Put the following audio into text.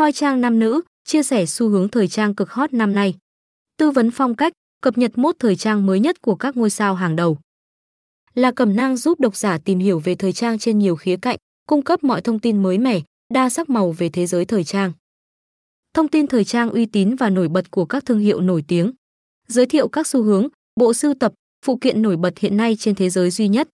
Thoi trang nam nữ, chia sẻ xu hướng thời trang cực hot năm nay. Tư vấn phong cách, cập nhật mốt thời trang mới nhất của các ngôi sao hàng đầu. Là cẩm nang giúp độc giả tìm hiểu về thời trang trên nhiều khía cạnh, cung cấp mọi thông tin mới mẻ, đa sắc màu về thế giới thời trang. Thông tin thời trang uy tín và nổi bật của các thương hiệu nổi tiếng. Giới thiệu các xu hướng, bộ sưu tập, phụ kiện nổi bật hiện nay trên thế giới duy nhất.